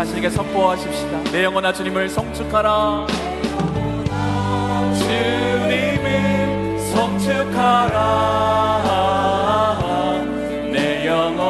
자신에게 선포하십시다. 내 영혼아 주님을 성축하라. 주님을 성축하라. 내 영혼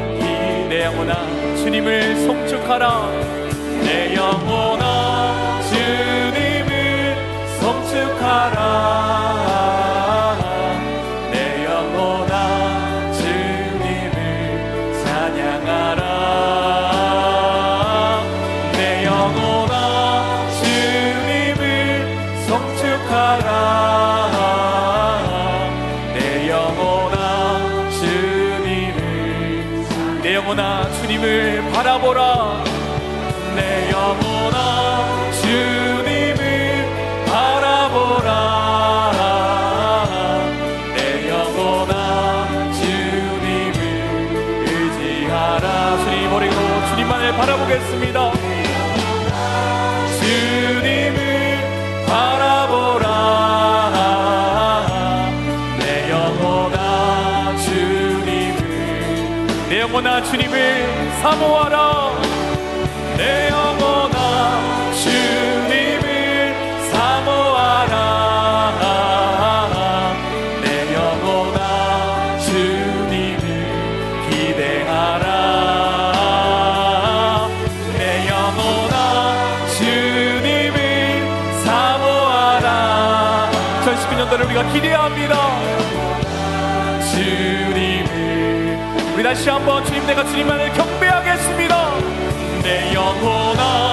내 영혼아 주님을 송축하라. 내 영혼아 주님을 송축하라. 내 영혼아 주님을 찬양하라. 내 영혼아 주님을 송축하라 영혼아 주님을 바라보라 영혼아 주님을 사모하라. 내 영혼아 주님을 사모하라. 내 영혼아 주님을 기대하라. 내 영혼아 주님을 사모하라. 2019년도를 우리가 기대합니다 우리 다시 한번 주님 내가 주님만을 경배하겠습니다. 내 영혼아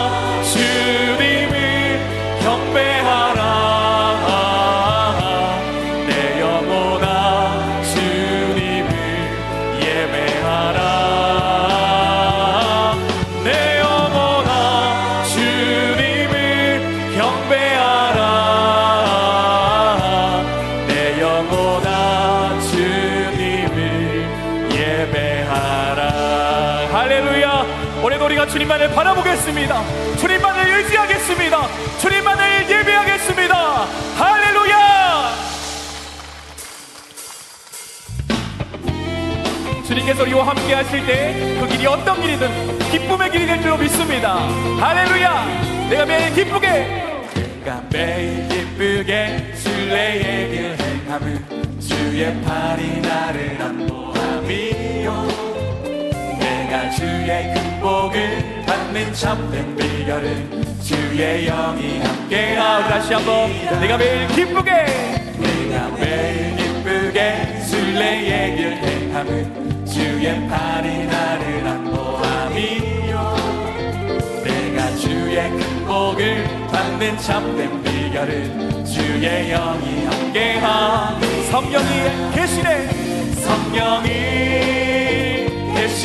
주님만을 바라보겠습니다. 주님만을 의지하겠습니다. 주님만을 예배하겠습니다. 할렐루야! 주님께서 우리와 함께 하실 때 그 길이 어떤 길이든 기쁨의 길이 될 줄로 믿습니다. 할렐루야! 내가 매일 기쁘게! 내가 매일 기쁘게 순례의 길 행함은 주의 팔이 나를 안보함이요 주의 큰 복을 받는 참된 비결은 주의 영이 함께하오 다시 한번 내가 매일 기쁘게. 내가 매일 기쁘게 순례의 길 행함은 주의 팔이 나를 안보함이요. 내가 주의 큰 복을 받는 참된 비결은 주의 영이 함께함 성령이 계시네. 성령이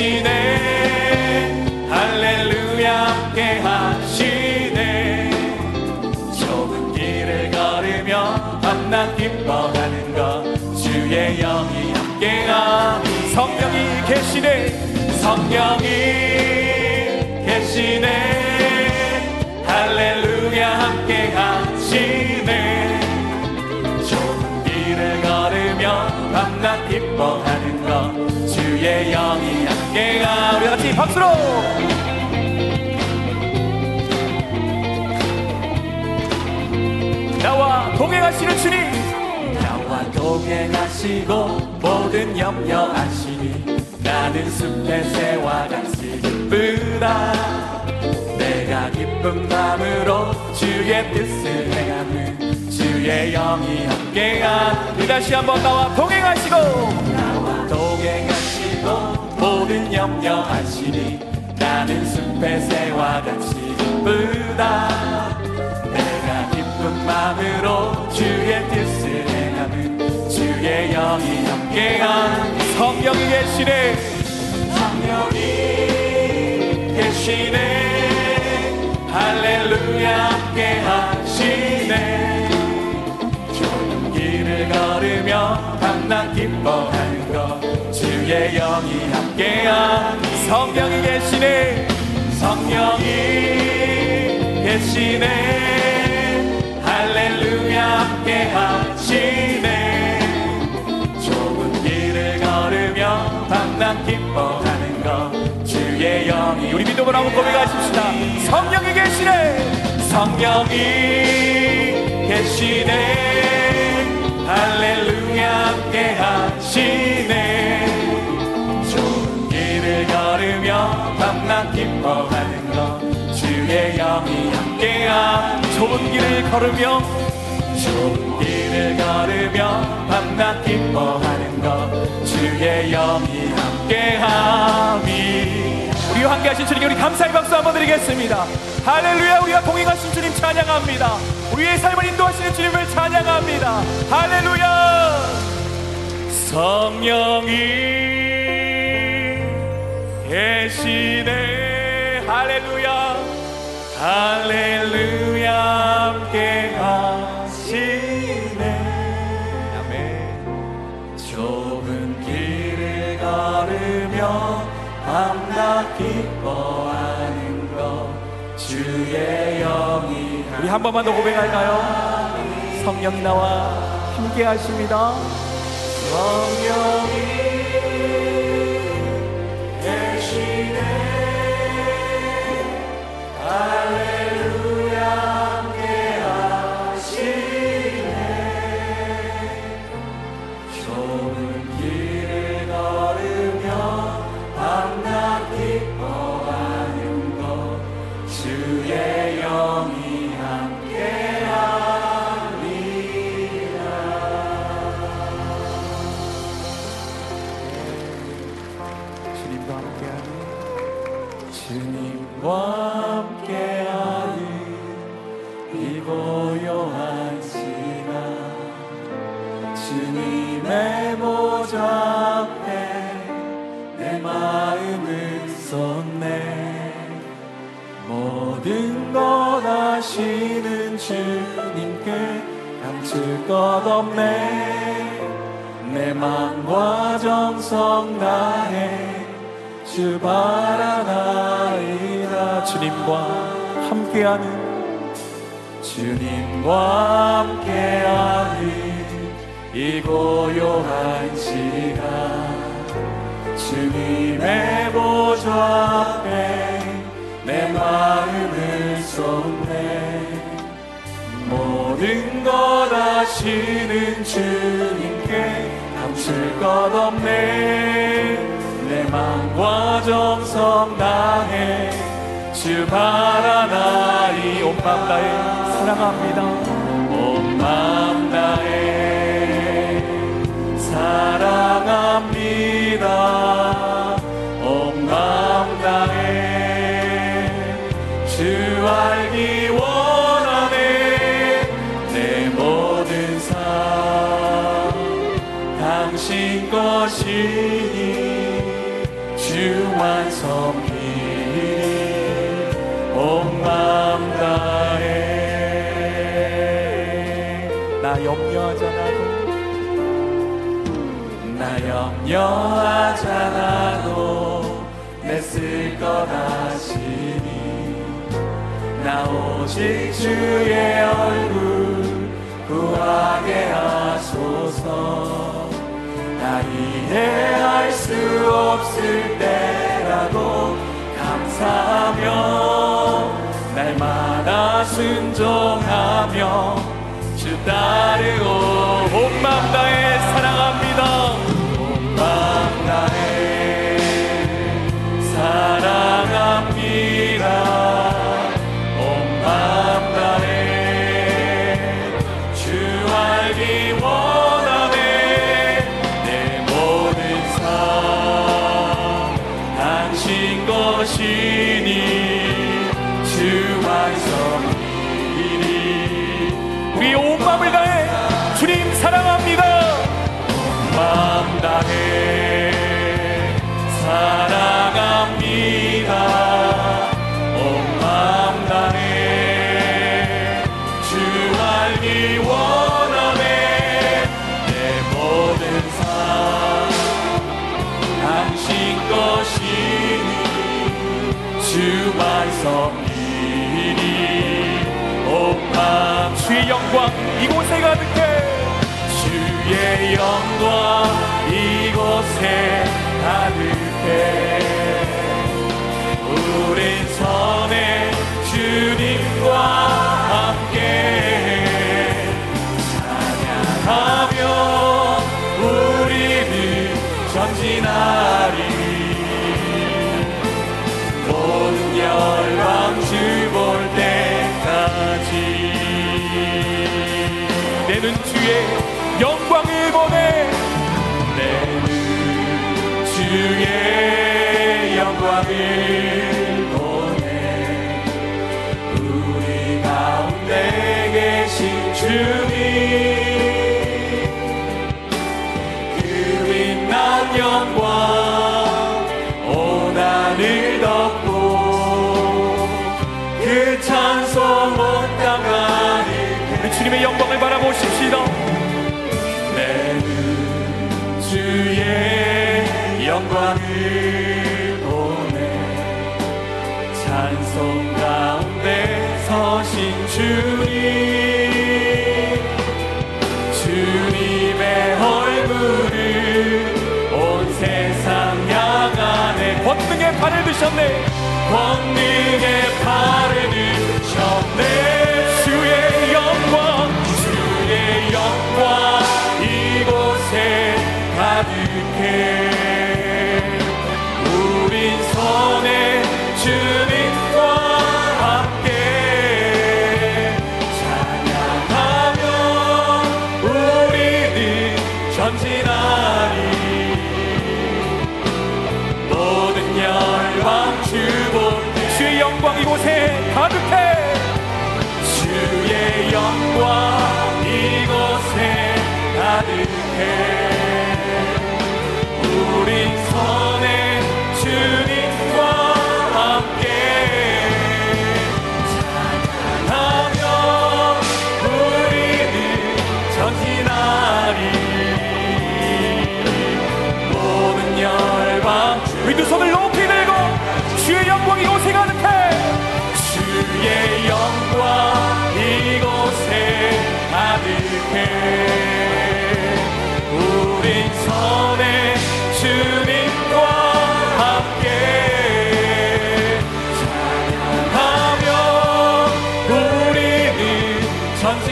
계시네. 할렐루야 함께 하시네. 좁은 길을 걸으며 밤낮 기뻐하는 것 주의 영이 함께함 성령이 계시네. 성령이 계시네. 할렐루야 함께 하시네. 좁은 길을 걸으며 밤낮 기뻐하는 것 주의 영이 함께가 우리. 같이 박수로. 나와 동행하시는 주님. 나와 동행하시고 모든 염려 하시니 나는 숲의 새와 같이 기쁘다. 내가 기쁜 마음으로 주의 뜻을 행하는 주의 영이 함께가 우리. 다시 한번 나와 동행하시고. 나와 동행하시고. 모든 염려 하시니 나는 숲의 새와 같이 기쁘다. 내가 기쁜 마음으로 주의 뜻을 행하는 주의 영이 함께한 성령이 계시네. 성령이 계시네. 할렐루야 함께 하시네. 좋은 길을 걸으며 밤낮 기뻐하는 것 주의 영이 함께한 성령이 계시네. 성령이 계시네. 할렐루야 함께 하시네. 좁은 길을 걸으며 밤낮 기뻐하는 것. 주의 영이 우리 믿음으로 한번 고백하십시다. 성령이 계시네. 성령이 계시네. 할렐루야 함께 하시네 좁은 길을 걸으며 좋은 길을 걸으며 밤낮 기뻐하는 것 주의 영이 함께함이. 우리와 함께하신 주님께 우리 감사의 박수 한번 드리겠습니다. 할렐루야 우리와 동행하신 주님 찬양합니다. 우리의 삶을 인도하시는 주님을 찬양합니다. 할렐루야! 성령이 계시네. 할렐루야! 할렐루야 기뻐하는 것 주의 영이 우리 한 번만 더 고백할까요? 성령이 나와 함께 하십니다 성령이 계시네 모든 것 아시는 주님께 감출 것 없네. 내 맘과 정성 다해 주 바라나이다. 주님과 함께하는 주님과 함께하는 이 고요한 시간. 주님의 보좌 앞에 내 마음 아시는 주님께 감출 것 없네. 내 맘과 정성 다해 주 바라나이 온 마음 다해 사랑합니다. 온 마음 다해 사랑합니다 나 염려하지 않아도 내쓸 것 아시니. 나 오직 주의 얼굴 구하게 하소서. 나 이해할 수 없을 때라도 감사하며 날마다 순종하며 주 따르고 주님 사랑합니다. 마음 다해 사랑합니다. 온 마음 다해 주 알기 원하네. 내 모든 삶 당신 것이니 주 말씀이니 온맘 주의 영광 이곳에 가득해 주의 영광 이곳에 가득해 바라보십시다. 내는 주의 영광을 보내 찬송 가운데 서신 주님. 주님의 얼굴을 온 세상 향하네 권능의 발을 드셨네. 권능의 발을 드셨네 전진하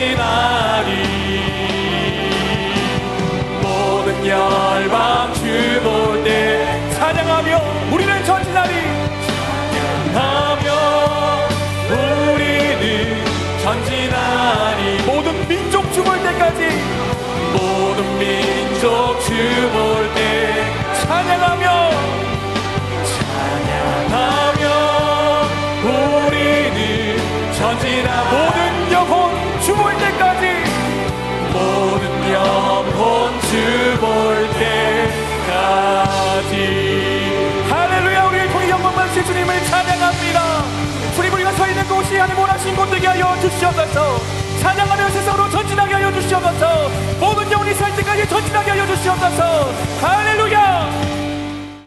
전진하리. 모든 열방 주 볼 때 찬양하며 우리는 전진하리. 하며 우리는 전진하리. 모든 민족 죽을 때까지 모든 민족 주 볼 때 찬양하며 찬양하며 우리는 전진하 모든 하여 주시옵소서. 찬양하며 세상으로 전진하게 하여 주시옵소서. 모든 영혼이 살 때까지 전진하게 하여 주시옵소서. 할렐루야